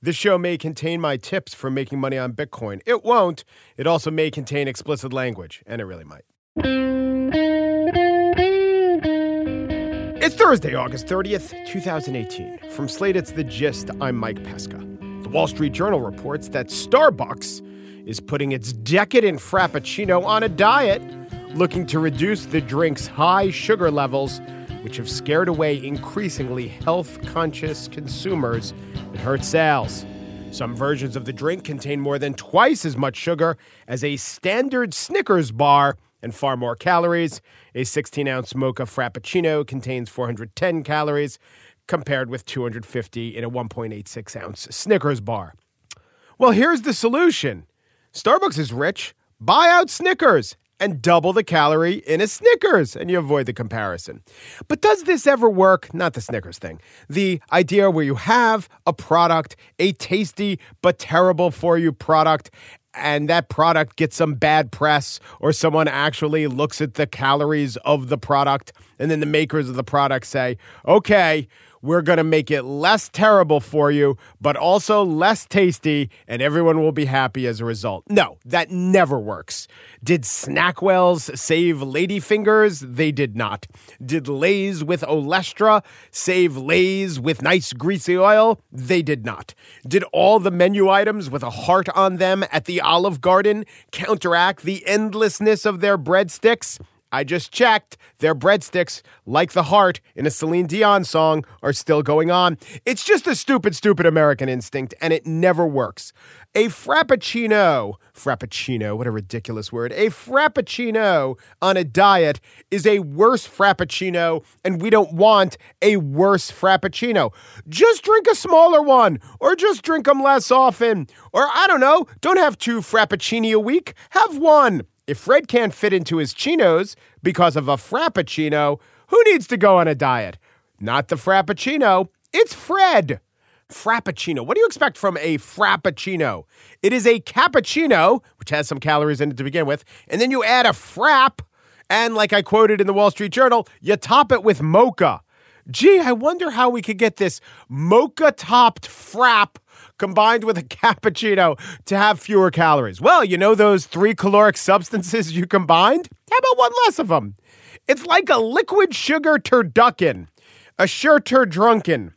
This show may contain my tips for making money on Bitcoin. It won't. It also may contain explicit language, and it really might. It's Thursday, August 30th, 2018. From Slate, it's The Gist. I'm Mike Pesca. The Wall Street Journal reports that Starbucks is putting its decadent Frappuccino on a diet, looking to reduce the drink's high sugar levels, which have scared away increasingly health conscious consumers and hurt sales. Some versions of the drink contain more than twice as much sugar as a standard Snickers bar and far more calories. A 16 ounce mocha frappuccino contains 410 calories, compared with 250 in a 1.86 ounce Snickers bar. Well, here's the solution Starbucks is rich. Buy out Snickers and double the calorie in a Snickers, and you avoid the comparison. But does this ever work? Not the Snickers thing. The idea where you have a product, a tasty but terrible for you product, and that product gets some bad press, or someone actually looks at the calories of the product, and then the makers of the product say, okay, we're going to make it less terrible for you, but also less tasty, and everyone will be happy as a result. No, that never works. Did Snackwells save ladyfingers? They did not. Did Lay's with Olestra save Lay's with nice greasy oil? They did not. Did all the menu items with a heart on them at the Olive Garden counteract the endlessness of their breadsticks? I just checked. Their breadsticks, like the heart in a Celine Dion song, are still going on. It's just a stupid, stupid American instinct, and it never works. A frappuccino, frappuccino, what a ridiculous word. A frappuccino on a diet is a worse frappuccino, and we don't want a worse frappuccino. Just drink a smaller one, or just drink them less often. Or I don't know, don't have two frappuccini a week, have one. If Fred can't fit into his chinos because of a frappuccino, who needs to go on a diet? Not the frappuccino, it's Fred. Frappuccino. What do you expect from a frappuccino? It is a cappuccino, which has some calories in it to begin with, and then you add a frap, and like I quoted in the Wall Street Journal, you top it with mocha. Gee, I wonder how we could get this mocha topped frap combined with a cappuccino to have fewer calories. Well, you know those three caloric substances you combined? How about one less of them? It's like a liquid sugar turducken, a sure drunken.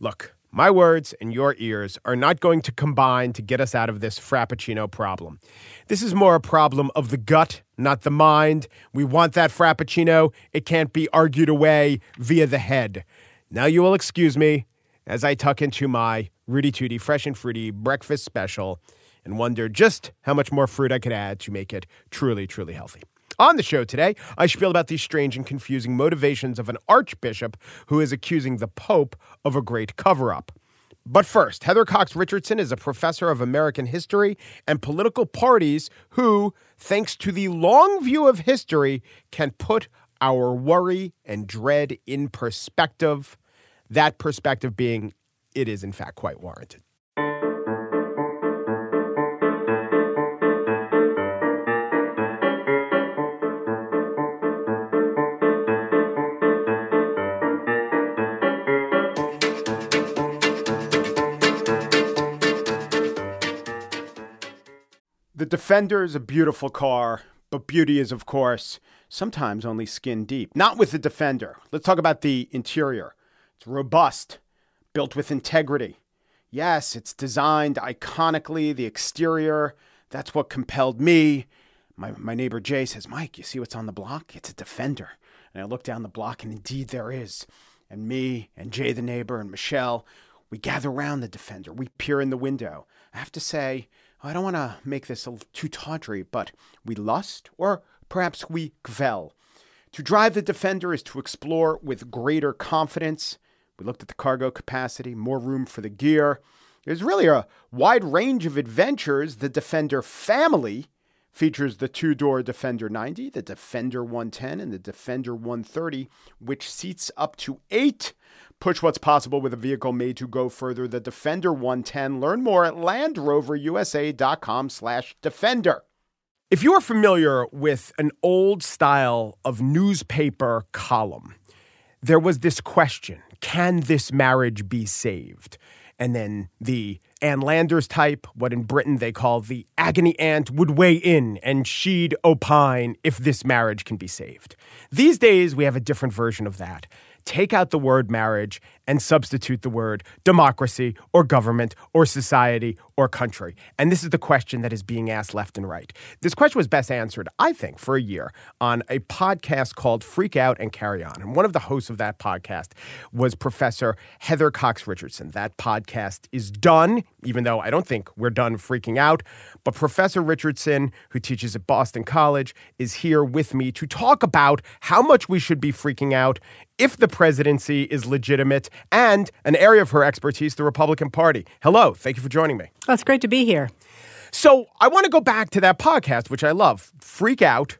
Look, my words and your ears are not going to combine to get us out of this Frappuccino problem. This is more a problem of the gut, not the mind. We want that Frappuccino. It can't be argued away via the head. Now you will excuse me as I tuck into my Rooty Tooty Fresh and Fruity breakfast special and wonder just how much more fruit I could add to make it truly, truly healthy. On the show today, I spiel about the strange and confusing motivations of an archbishop who is accusing the Pope of a great cover up. But first, Heather Cox Richardson is a professor of American history and political parties who, thanks to the long view of history, can put our worry and dread in perspective. That perspective being it is, in fact, quite warranted. The Defender is a beautiful car, but beauty is, of course, sometimes only skin deep. Not with the Defender. Let's talk about the interior. It's robust, built with integrity. Yes, it's designed iconically, the exterior. That's what compelled me. My, my neighbor Jay says, Mike, you see what's on the block? It's a defender. And I look down the block, and indeed there is. And me and Jay, the neighbor, and Michelle, we gather around the defender. We peer in the window. I have to say, I don't want to make this too tawdry, but we lust, or perhaps we kvel. To drive the defender is to explore with greater confidence. We looked at the cargo capacity, more room for the gear. There's really a wide range of adventures. The Defender family features the two door Defender 90, the Defender 110, and the Defender 130, which seats up to eight. Push what's possible with a vehicle made to go further. The Defender 110. Learn more at LandRoverUSA.com slash Defender. If you are familiar with an old style of newspaper column, there was this question Can this marriage be saved? And then the Ann Landers type, what in Britain they call the agony aunt, would weigh in and she'd opine if this marriage can be saved. These days, we have a different version of that take out the word marriage and substitute the word democracy or government or society or country. And this is the question that is being asked left and right. This question was best answered, I think, for a year on a podcast called Freak Out and Carry On. And one of the hosts of that podcast was Professor Heather Cox Richardson. That podcast is done, even though I don't think we're done freaking out. But Professor Richardson, who teaches at Boston College, is here with me to talk about how much we should be freaking out if the presidency is legitimate and an area of her expertise, the Republican Party. Hello. Thank you for joining me. Oh, it's great to be here. So I want to go back to that podcast, which I love Freak Out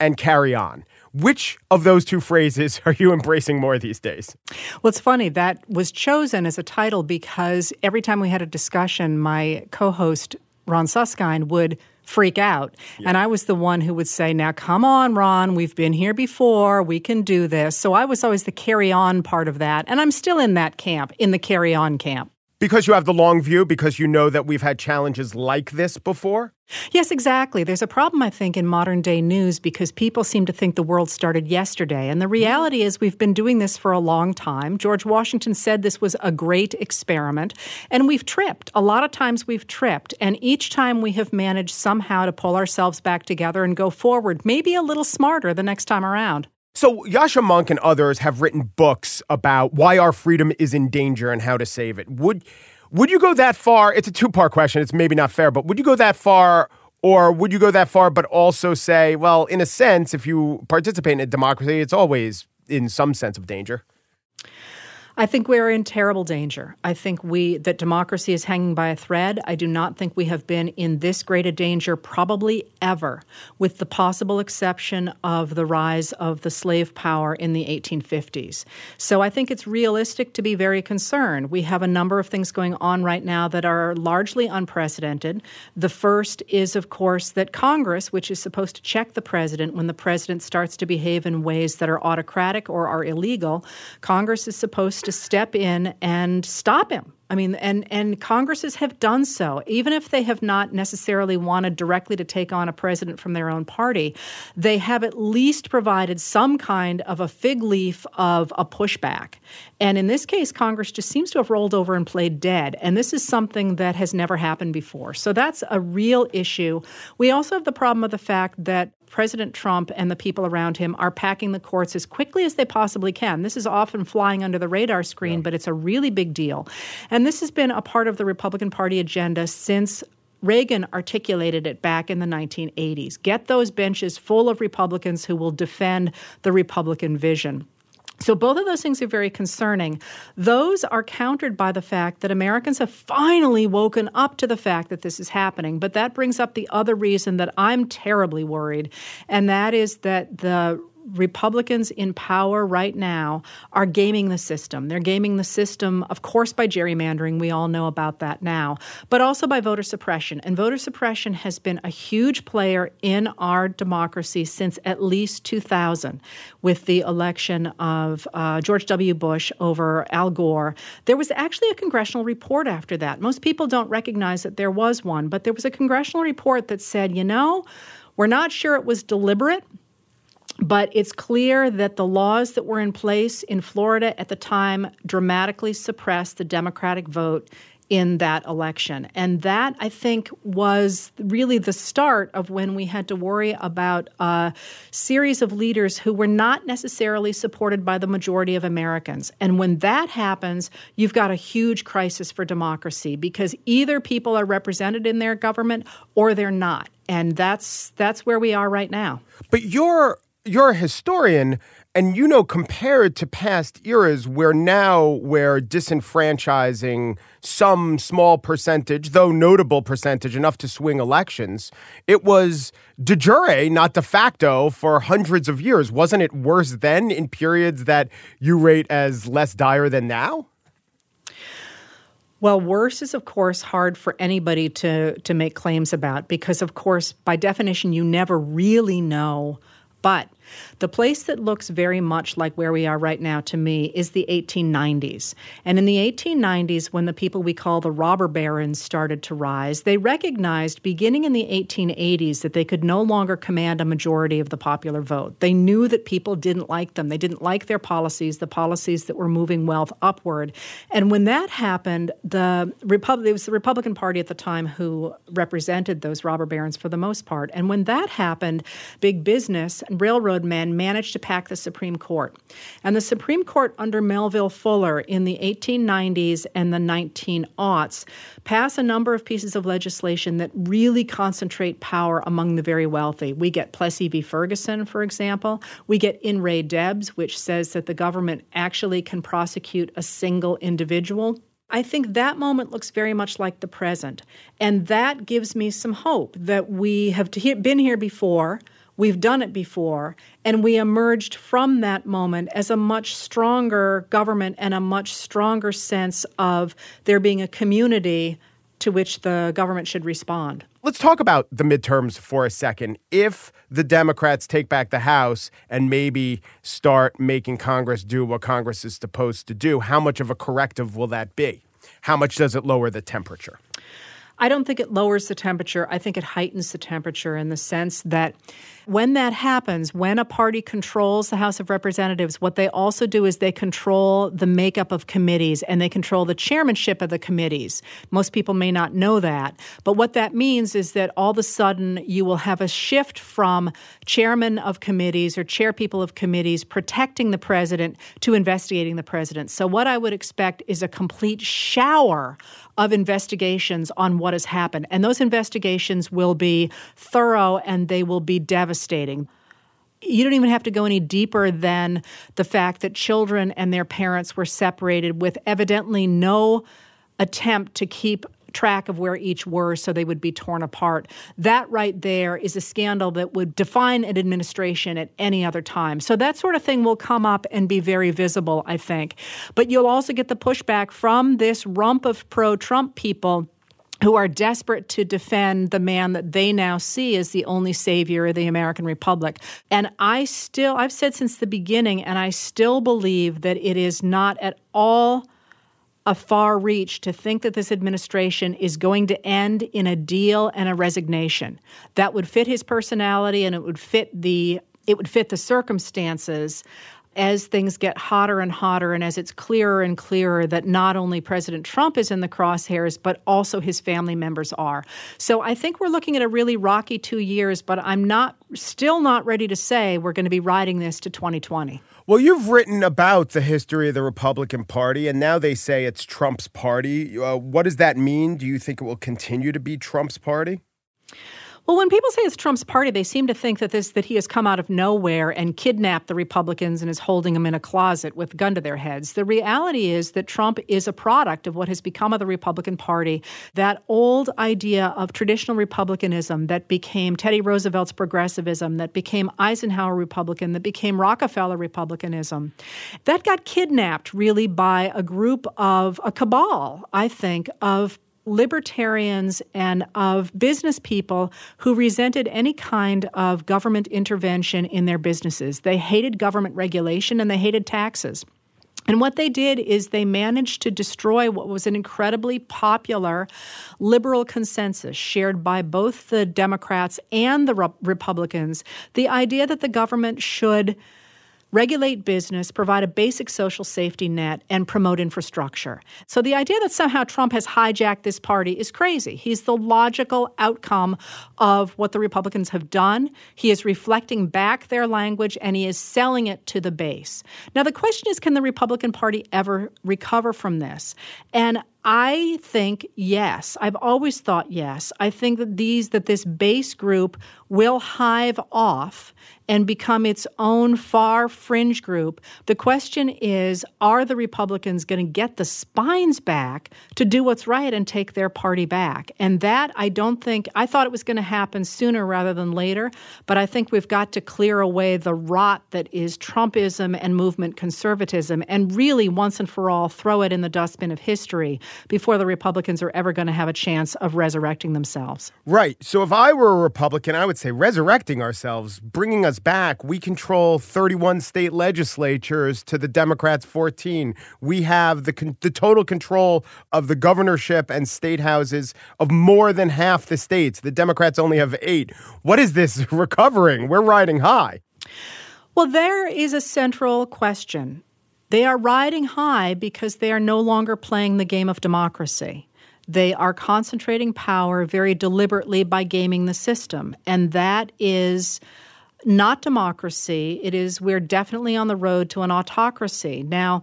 and Carry On. Which of those two phrases are you embracing more these days? Well, it's funny. That was chosen as a title because every time we had a discussion, my co host, Ron Suskind, would freak out. Yeah. And I was the one who would say, Now, come on, Ron, we've been here before. We can do this. So I was always the carry on part of that. And I'm still in that camp, in the carry on camp. Because you have the long view, because you know that we've had challenges like this before? Yes, exactly. There's a problem, I think, in modern day news because people seem to think the world started yesterday. And the reality is, we've been doing this for a long time. George Washington said this was a great experiment, and we've tripped. A lot of times we've tripped. And each time we have managed somehow to pull ourselves back together and go forward, maybe a little smarter the next time around. So, Yascha Mounk and others have written books about why our freedom is in danger and how to save it. Would would you go that far? It's a two part question. It's maybe not fair, but would you go that far, or would you go that far, but also say, well, in a sense, if you participate in a democracy, it's always in some sense of danger? I think we're in terrible danger. I think we that democracy is hanging by a thread. I do not think we have been in this great a danger probably ever, with the possible exception of the rise of the slave power in the 1850s. So I think it's realistic to be very concerned. We have a number of things going on right now that are largely unprecedented. The first is, of course, that Congress, which is supposed to check the president when the president starts to behave in ways that are autocratic or are illegal, Congress is supposed to step in and stop him. I mean, and, and Congresses have done so, even if they have not necessarily wanted directly to take on a president from their own party. They have at least provided some kind of a fig leaf of a pushback. And in this case, Congress just seems to have rolled over and played dead. And this is something that has never happened before. So that's a real issue. We also have the problem of the fact that President Trump and the people around him are packing the courts as quickly as they possibly can. This is often flying under the radar screen, yeah. but it's a really big deal. And this has been a part of the Republican Party agenda since Reagan articulated it back in the 1980s. Get those benches full of Republicans who will defend the Republican vision. So, both of those things are very concerning. Those are countered by the fact that Americans have finally woken up to the fact that this is happening. But that brings up the other reason that I'm terribly worried, and that is that the Republicans in power right now are gaming the system. They're gaming the system, of course, by gerrymandering. We all know about that now, but also by voter suppression. And voter suppression has been a huge player in our democracy since at least 2000 with the election of uh, George W. Bush over Al Gore. There was actually a congressional report after that. Most people don't recognize that there was one, but there was a congressional report that said, you know, we're not sure it was deliberate but it's clear that the laws that were in place in Florida at the time dramatically suppressed the Democratic vote in that election. And that, I think, was really the start of when we had to worry about a series of leaders who were not necessarily supported by the majority of Americans. And when that happens, you've got a huge crisis for democracy because either people are represented in their government or they're not. And that's that's where we are right now. But you're you're a historian and you know compared to past eras where now we're disenfranchising some small percentage though notable percentage enough to swing elections it was de jure not de facto for hundreds of years. Wasn't it worse then in periods that you rate as less dire than now? Well, worse is of course hard for anybody to to make claims about because of course by definition you never really know but the place that looks very much like where we are right now to me is the 1890s. And in the 1890s, when the people we call the robber barons started to rise, they recognized beginning in the 1880s that they could no longer command a majority of the popular vote. They knew that people didn't like them. They didn't like their policies, the policies that were moving wealth upward. And when that happened, the Repub- it was the Republican Party at the time who represented those robber barons for the most part. And when that happened, big business and railroad men managed to pack the Supreme Court. And the Supreme Court under Melville Fuller in the 1890s and the 19aughts passed a number of pieces of legislation that really concentrate power among the very wealthy. We get Plessy v. Ferguson, for example. We get In Re Debs, which says that the government actually can prosecute a single individual I think that moment looks very much like the present. And that gives me some hope that we have been here before. We've done it before, and we emerged from that moment as a much stronger government and a much stronger sense of there being a community to which the government should respond. Let's talk about the midterms for a second. If the Democrats take back the House and maybe start making Congress do what Congress is supposed to do, how much of a corrective will that be? How much does it lower the temperature? I don't think it lowers the temperature. I think it heightens the temperature in the sense that when that happens, when a party controls the House of Representatives, what they also do is they control the makeup of committees and they control the chairmanship of the committees. Most people may not know that. But what that means is that all of a sudden you will have a shift from chairman of committees or chairpeople of committees protecting the president to investigating the president. So, what I would expect is a complete shower of investigations on what has happened. And those investigations will be thorough and they will be devastating. You don't even have to go any deeper than the fact that children and their parents were separated with evidently no attempt to keep track of where each were so they would be torn apart. That right there is a scandal that would define an administration at any other time. So that sort of thing will come up and be very visible, I think. But you'll also get the pushback from this rump of pro Trump people who are desperate to defend the man that they now see as the only savior of the American Republic. And I still, I've said since the beginning, and I still believe that it is not at all a far reach to think that this administration is going to end in a deal and a resignation. That would fit his personality and it would fit the it would fit the circumstances as things get hotter and hotter and as it's clearer and clearer that not only President Trump is in the crosshairs, but also his family members are. So I think we're looking at a really rocky two years, but I'm not still not ready to say we're going to be riding this to 2020. Well, you've written about the history of the Republican Party, and now they say it's Trump's party. Uh, what does that mean? Do you think it will continue to be Trump's party? Well, when people say it's Trump's party, they seem to think that this that he has come out of nowhere and kidnapped the Republicans and is holding them in a closet with a gun to their heads. The reality is that Trump is a product of what has become of the Republican Party. That old idea of traditional republicanism that became Teddy Roosevelt's progressivism, that became Eisenhower Republican, that became Rockefeller Republicanism, that got kidnapped really by a group of a cabal, I think, of libertarians and of business people who resented any kind of government intervention in their businesses. They hated government regulation and they hated taxes. And what they did is they managed to destroy what was an incredibly popular liberal consensus shared by both the Democrats and the Republicans the idea that the government should regulate business, provide a basic social safety net, and promote infrastructure. So the idea that somehow Trump has hijacked this party is crazy. He's the logical outcome of what the Republicans have done. He is reflecting back their language and he is selling it to the base. Now, the question is can the Republican Party ever recover from this? And I think yes. I've always thought yes. I think that these that this base group will hive off and become its own far fringe group. The question is are the Republicans going to get the spines back to do what's right and take their party back? And that I don't think, I thought it was going to happen sooner rather than later, but I think we've got to clear away the rot that is Trumpism and movement conservatism and really once and for all throw it in the dustbin of history before the Republicans are ever going to have a chance of resurrecting themselves. Right. So if I were a Republican, I would say resurrecting ourselves, bringing us back. We control 31 state legislatures to the Democrats' 14. We have the, the total control of the governorship and state houses of more than half the states. The Democrats only have eight. What is this recovering? We're riding high. Well, there is a central question. They are riding high because they are no longer playing the game of democracy. They are concentrating power very deliberately by gaming the system. And that is not democracy. It is, we're definitely on the road to an autocracy. Now,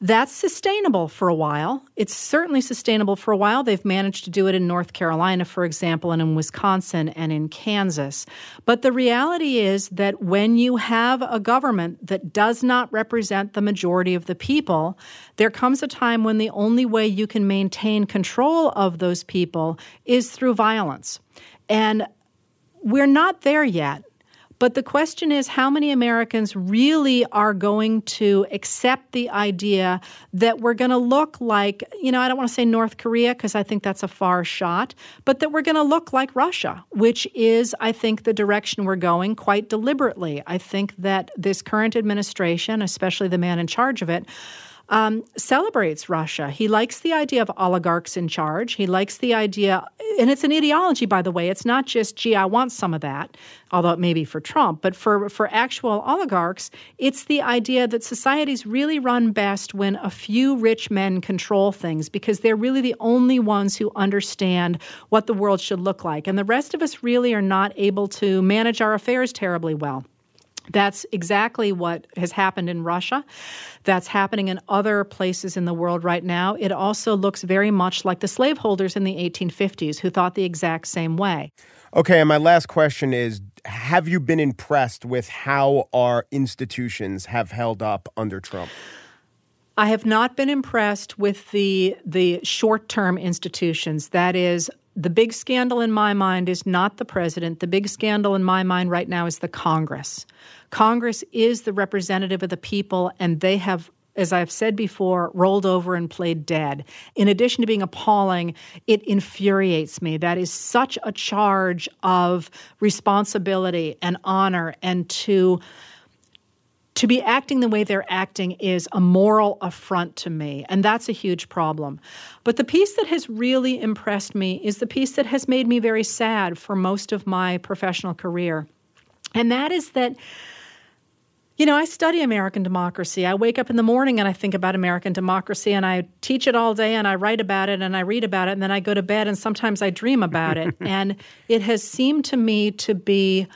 that's sustainable for a while. It's certainly sustainable for a while. They've managed to do it in North Carolina, for example, and in Wisconsin and in Kansas. But the reality is that when you have a government that does not represent the majority of the people, there comes a time when the only way you can maintain control of those people is through violence. And we're not there yet. But the question is how many Americans really are going to accept the idea that we're going to look like, you know, I don't want to say North Korea because I think that's a far shot, but that we're going to look like Russia, which is, I think, the direction we're going quite deliberately. I think that this current administration, especially the man in charge of it, um, celebrates Russia. He likes the idea of oligarchs in charge. He likes the idea, and it's an ideology, by the way. It's not just, gee, I want some of that, although it may be for Trump, but for, for actual oligarchs, it's the idea that societies really run best when a few rich men control things because they're really the only ones who understand what the world should look like. And the rest of us really are not able to manage our affairs terribly well. That's exactly what has happened in Russia. That's happening in other places in the world right now. It also looks very much like the slaveholders in the 1850s who thought the exact same way. Okay, and my last question is Have you been impressed with how our institutions have held up under Trump? I have not been impressed with the the short-term institutions. That is the big scandal in my mind is not the president. The big scandal in my mind right now is the Congress. Congress is the representative of the people, and they have as I've said before, rolled over and played dead. In addition to being appalling, it infuriates me. That is such a charge of responsibility and honor and to to be acting the way they're acting is a moral affront to me, and that's a huge problem. But the piece that has really impressed me is the piece that has made me very sad for most of my professional career. And that is that, you know, I study American democracy. I wake up in the morning and I think about American democracy, and I teach it all day, and I write about it, and I read about it, and then I go to bed, and sometimes I dream about it. and it has seemed to me to be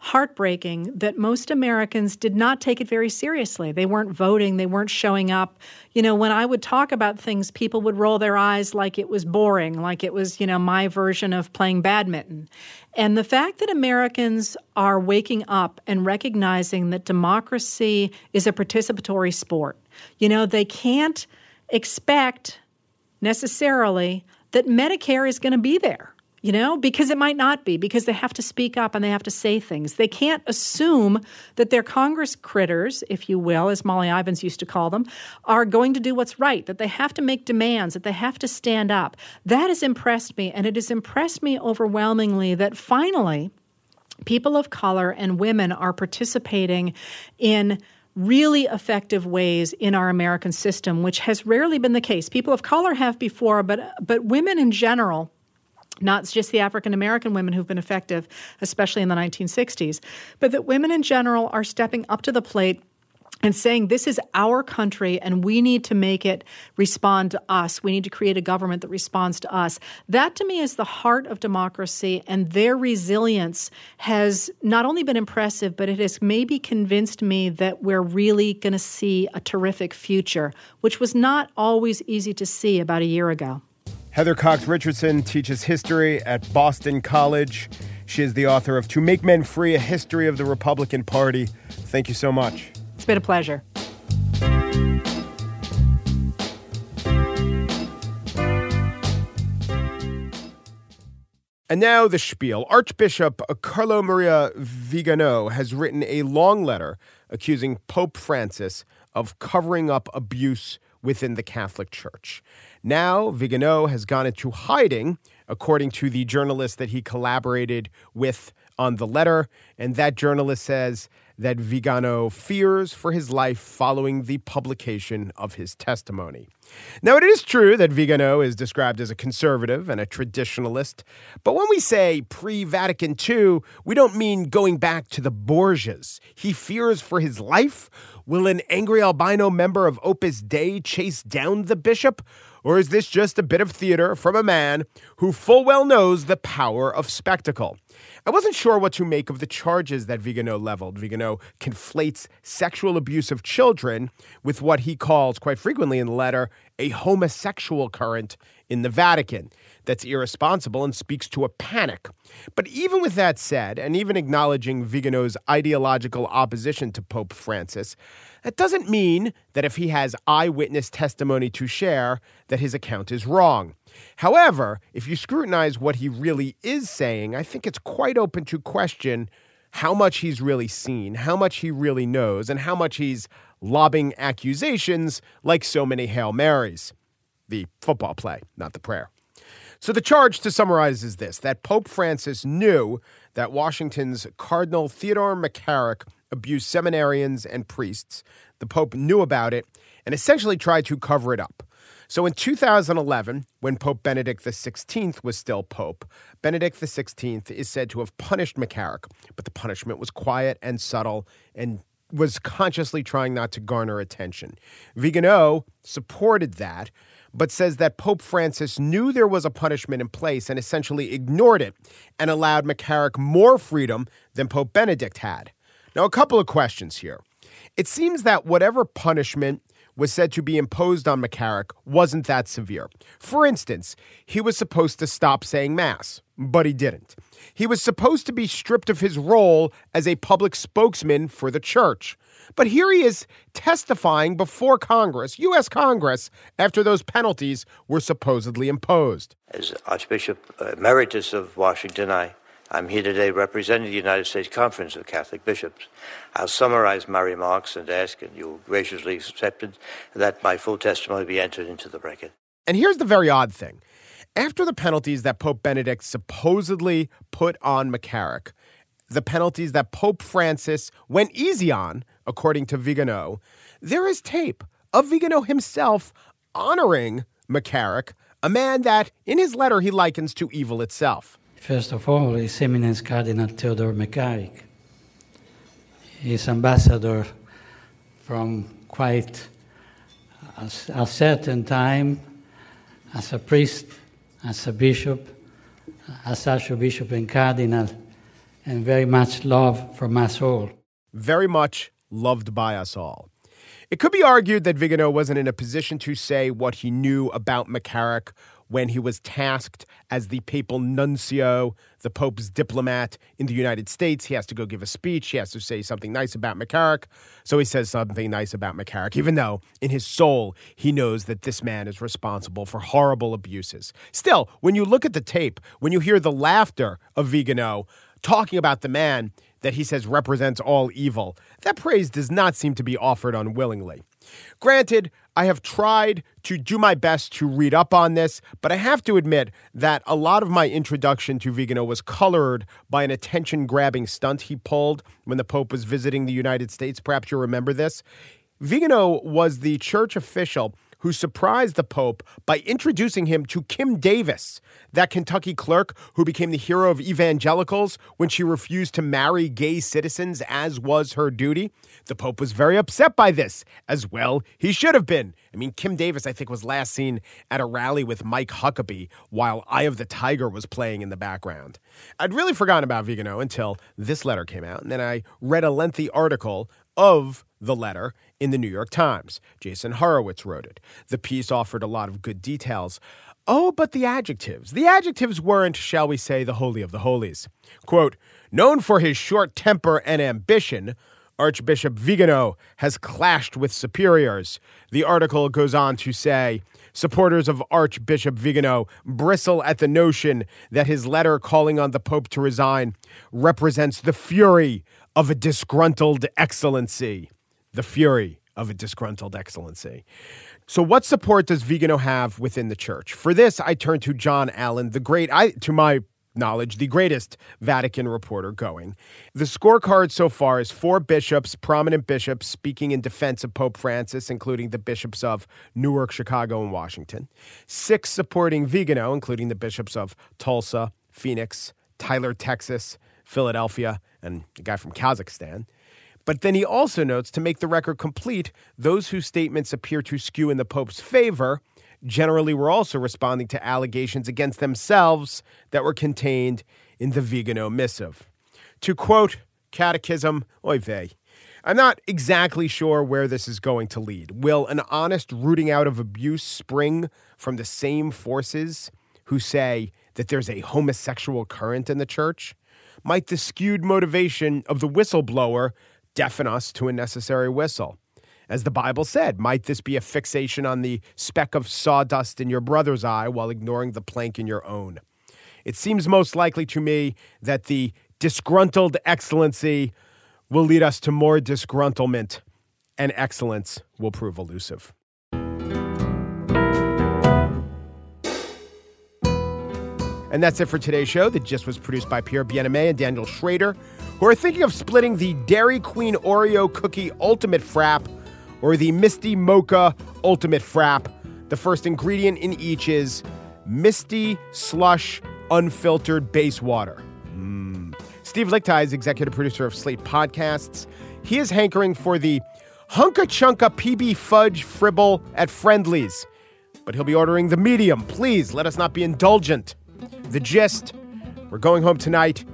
heartbreaking that most Americans did not take it very seriously. They weren't voting, they weren't showing up. You know, when I would talk about things, people would roll their eyes like it was boring, like it was, you know, my version of playing badminton. And the fact that Americans are waking up and recognizing that democracy is a participatory sport, you know, they can't expect necessarily that Medicare is going to be there you know, because it might not be, because they have to speak up and they have to say things. They can't assume that their Congress critters, if you will, as Molly Ivins used to call them, are going to do what's right, that they have to make demands, that they have to stand up. That has impressed me, and it has impressed me overwhelmingly that finally people of color and women are participating in really effective ways in our American system, which has rarely been the case. People of color have before, but but women in general not just the African American women who've been effective, especially in the 1960s, but that women in general are stepping up to the plate and saying this is our country and we need to make it respond to us. We need to create a government that responds to us. That to me is the heart of democracy, and their resilience has not only been impressive, but it has maybe convinced me that we're really going to see a terrific future, which was not always easy to see about a year ago. Heather Cox Richardson teaches history at Boston College. She is the author of To Make Men Free A History of the Republican Party. Thank you so much. It's been a pleasure. And now the spiel. Archbishop Carlo Maria Vigano has written a long letter accusing Pope Francis of covering up abuse within the Catholic Church. Now, Vigano has gone into hiding, according to the journalist that he collaborated with on the letter. And that journalist says that Vigano fears for his life following the publication of his testimony. Now, it is true that Vigano is described as a conservative and a traditionalist, but when we say pre Vatican II, we don't mean going back to the Borgias. He fears for his life. Will an angry albino member of Opus Dei chase down the bishop? Or is this just a bit of theater from a man who full well knows the power of spectacle? I wasn't sure what to make of the charges that Vigano leveled. Vigano conflates sexual abuse of children with what he calls, quite frequently in the letter, a homosexual current in the Vatican that's irresponsible and speaks to a panic. But even with that said, and even acknowledging Vigano's ideological opposition to Pope Francis, that doesn't mean that if he has eyewitness testimony to share, that his account is wrong. However, if you scrutinize what he really is saying, I think it's quite open to question how much he's really seen, how much he really knows, and how much he's lobbing accusations like so many Hail Marys. The football play, not the prayer. So the charge to summarize is this that Pope Francis knew that Washington's Cardinal Theodore McCarrick abused seminarians and priests. The Pope knew about it and essentially tried to cover it up. So in 2011, when Pope Benedict XVI was still Pope, Benedict XVI is said to have punished McCarrick, but the punishment was quiet and subtle and was consciously trying not to garner attention. Vigano supported that, but says that Pope Francis knew there was a punishment in place and essentially ignored it and allowed McCarrick more freedom than Pope Benedict had. Now, a couple of questions here. It seems that whatever punishment was said to be imposed on McCarrick wasn't that severe. For instance, he was supposed to stop saying Mass, but he didn't. He was supposed to be stripped of his role as a public spokesman for the church. But here he is testifying before Congress, U.S. Congress, after those penalties were supposedly imposed. As Archbishop Emeritus of Washington, I I'm here today representing the United States Conference of Catholic Bishops. I'll summarize my remarks and ask, and you'll graciously accepted, that my full testimony be entered into the record. And here's the very odd thing. After the penalties that Pope Benedict supposedly put on McCarrick, the penalties that Pope Francis went easy on, according to Vigano, there is tape of Vigano himself honoring McCarrick, a man that, in his letter, he likens to evil itself. First of all, His Eminence Cardinal Theodore McCarrick. His ambassador from quite a, a, certain time as a priest, as a bishop, as archbishop and cardinal, and very much loved from us all. Very much loved by us all. It could be argued that Vigano wasn't in a position to say what he knew about McCarrick when he was tasked as the papal nuncio, the Pope's diplomat in the United States. He has to go give a speech. He has to say something nice about McCarrick. So he says something nice about McCarrick, even though in his soul he knows that this man is responsible for horrible abuses. Still, when you look at the tape, when you hear the laughter of Vigano talking about the man that he says represents all evil, that praise does not seem to be offered unwillingly. Granted, I have tried to do my best to read up on this, but I have to admit that a lot of my introduction to Vigano was colored by an attention grabbing stunt he pulled when the Pope was visiting the United States. Perhaps you remember this. Vigano was the church official who surprised the Pope by introducing him to Kim Davis, that Kentucky clerk who became the hero of evangelicals when she refused to marry gay citizens, as was her duty. The Pope was very upset by this, as well he should have been. I mean, Kim Davis, I think, was last seen at a rally with Mike Huckabee while Eye of the Tiger was playing in the background. I'd really forgotten about Vigano until this letter came out, and then I read a lengthy article of the letter in the New York Times. Jason Horowitz wrote it. The piece offered a lot of good details Oh, but the adjectives. The adjectives weren't, shall we say, the holy of the holies. Quote, known for his short temper and ambition, Archbishop Vigano has clashed with superiors. The article goes on to say supporters of Archbishop Vigano bristle at the notion that his letter calling on the Pope to resign represents the fury of a disgruntled excellency. The fury of a disgruntled excellency. So, what support does Vigano have within the church? For this, I turn to John Allen, the great, I, to my knowledge, the greatest Vatican reporter going. The scorecard so far is four bishops, prominent bishops, speaking in defense of Pope Francis, including the bishops of Newark, Chicago, and Washington. Six supporting Vigano, including the bishops of Tulsa, Phoenix, Tyler, Texas, Philadelphia, and a guy from Kazakhstan. But then he also notes to make the record complete, those whose statements appear to skew in the Pope's favor generally were also responding to allegations against themselves that were contained in the Vigano missive. To quote Catechism, oy vey. I'm not exactly sure where this is going to lead. Will an honest rooting out of abuse spring from the same forces who say that there's a homosexual current in the church? Might the skewed motivation of the whistleblower deafen us to a necessary whistle. As the Bible said, might this be a fixation on the speck of sawdust in your brother's eye while ignoring the plank in your own? It seems most likely to me that the disgruntled excellency will lead us to more disgruntlement, and excellence will prove elusive. And that's it for today's show. The Gist was produced by Pierre Bienaimé and Daniel Schrader who are thinking of splitting the Dairy Queen Oreo Cookie Ultimate Frap or the Misty Mocha Ultimate Frap. The first ingredient in each is Misty Slush Unfiltered Base Water. Mm. Steve Lickteig is executive producer of Slate Podcasts. He is hankering for the Hunka Chunka PB Fudge Fribble at Friendly's, but he'll be ordering the medium. Please let us not be indulgent. The gist we're going home tonight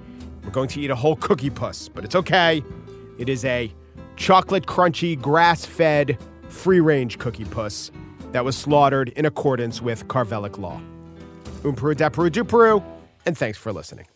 we're going to eat a whole cookie puss, but it's okay. It is a chocolate crunchy, grass fed, free range cookie puss that was slaughtered in accordance with Carvelic law. Um Peru, da Peru, du Peru, and thanks for listening.